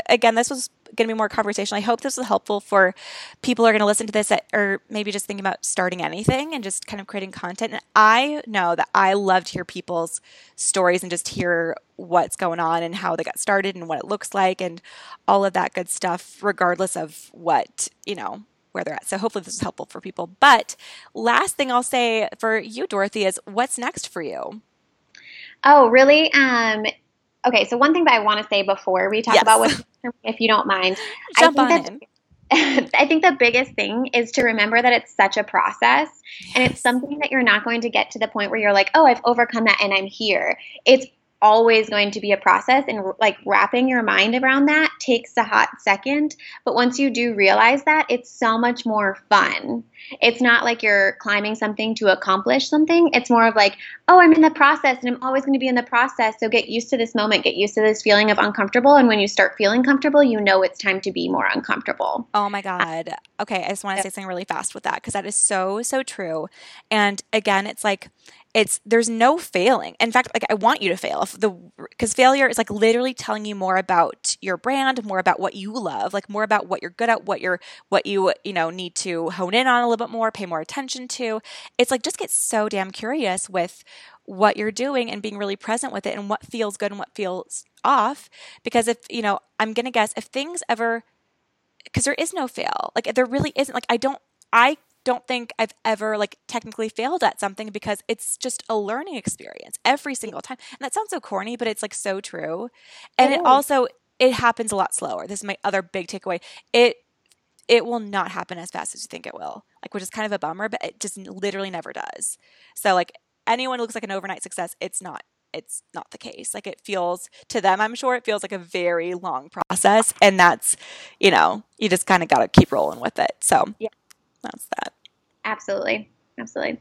again, this was going to be more conversational. I hope this was helpful for people who are going to listen to this that, or maybe just thinking about starting anything and just kind of creating content. And I know that I love to hear people's stories and just hear what's going on and how they got started and what it looks like and all of that good stuff, regardless of what, you know, where they're at. So hopefully this is helpful for people. But last thing I'll say for you, Dorothy, is what's next for you? Oh, really? Um, okay, so one thing that I want to say before we talk yes. about what, if you don't mind, Jump I think on in. I think the biggest thing is to remember that it's such a process yes. and it's something that you're not going to get to the point where you're like, oh, I've overcome that and I'm here. It's always going to be a process and like wrapping your mind around that takes a hot second. But once you do realize that it's so much more fun. It's not like you're climbing something to accomplish something. It's more of like oh i'm in the process and i'm always going to be in the process. So get used to this moment get used to this feeling of uncomfortable and when you start feeling comfortable you know it's time to be more uncomfortable. Oh my god. Okay i just want to say something really fast with that because that is so so true. And again it's like it's there's no failing. In fact, like I want you to fail. If the because failure is like literally telling you more about your brand, more about what you love, like more about what you're good at, what you're what you you know need to hone in on a little bit more, pay more attention to. It's like just get so damn curious with what you're doing and being really present with it and what feels good and what feels off. Because if you know, I'm gonna guess if things ever because there is no fail. Like there really isn't. Like I don't. I don't think I've ever like technically failed at something because it's just a learning experience every single time. And that sounds so corny, but it's like so true. And it, it also it happens a lot slower. This is my other big takeaway. It it will not happen as fast as you think it will. Like which is kind of a bummer, but it just literally never does. So like anyone who looks like an overnight success, it's not it's not the case. Like it feels to them, I'm sure it feels like a very long process. And that's, you know, you just kind of got to keep rolling with it. So yeah that's that. Absolutely. Absolutely.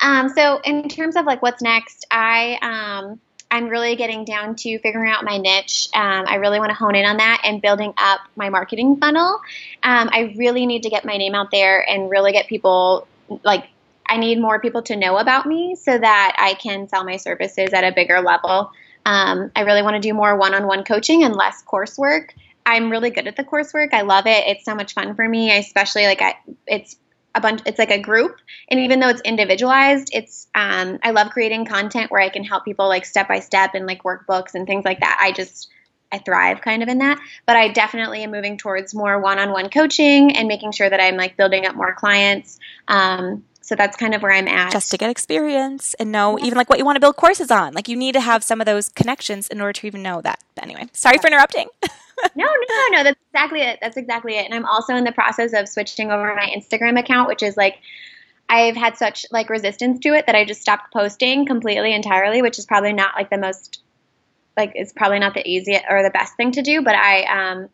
Um, so in terms of like what's next, I um, I'm really getting down to figuring out my niche. Um, I really want to hone in on that and building up my marketing funnel. Um, I really need to get my name out there and really get people like I need more people to know about me so that I can sell my services at a bigger level. Um, I really want to do more one-on-one coaching and less coursework. I'm really good at the coursework. I love it. It's so much fun for me. I especially like I, it's a bunch. It's like a group, and even though it's individualized, it's um, I love creating content where I can help people like step by step and like workbooks and things like that. I just I thrive kind of in that. But I definitely am moving towards more one-on-one coaching and making sure that I'm like building up more clients. Um, so that's kind of where I'm at. Just to get experience and know yeah. even like what you want to build courses on. Like you need to have some of those connections in order to even know that. But anyway, sorry for interrupting. no, no, no. That's exactly it. That's exactly it. And I'm also in the process of switching over my Instagram account, which is like I've had such like resistance to it that I just stopped posting completely entirely, which is probably not like the most like it's probably not the easiest or the best thing to do, but I um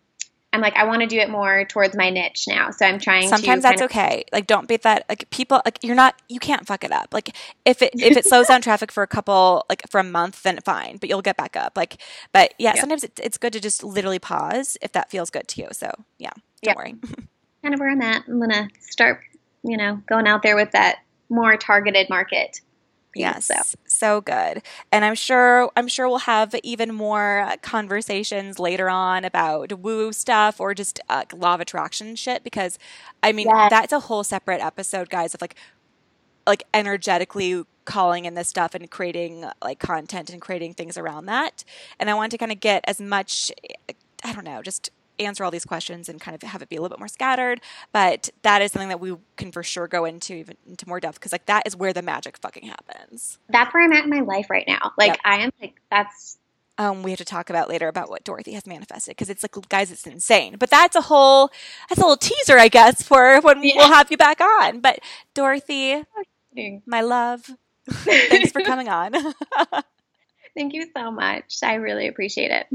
I'm like, I want to do it more towards my niche now. So I'm trying to Sometimes that's of- okay. Like don't beat that like people like you're not you can't fuck it up. Like if it if it slows down traffic for a couple like for a month, then fine, but you'll get back up. Like but yeah, yeah. sometimes it, it's good to just literally pause if that feels good to you. So yeah, don't worry. kind of where I'm at. I'm gonna start, you know, going out there with that more targeted market. Yes, so. so good. And I'm sure I'm sure we'll have even more conversations later on about woo stuff or just uh, law of attraction shit because I mean yes. that's a whole separate episode, guys, of like like energetically calling in this stuff and creating like content and creating things around that. And I want to kind of get as much I don't know, just answer all these questions and kind of have it be a little bit more scattered. But that is something that we can for sure go into even into more depth because like that is where the magic fucking happens. That's where I'm at in my life right now. Like yep. I am like that's um, we have to talk about later about what Dorothy has manifested because it's like, guys, it's insane. But that's a whole that's a little teaser, I guess, for when yeah. we'll have you back on. But Dorothy, my love, thanks for coming on. Thank you so much. I really appreciate it.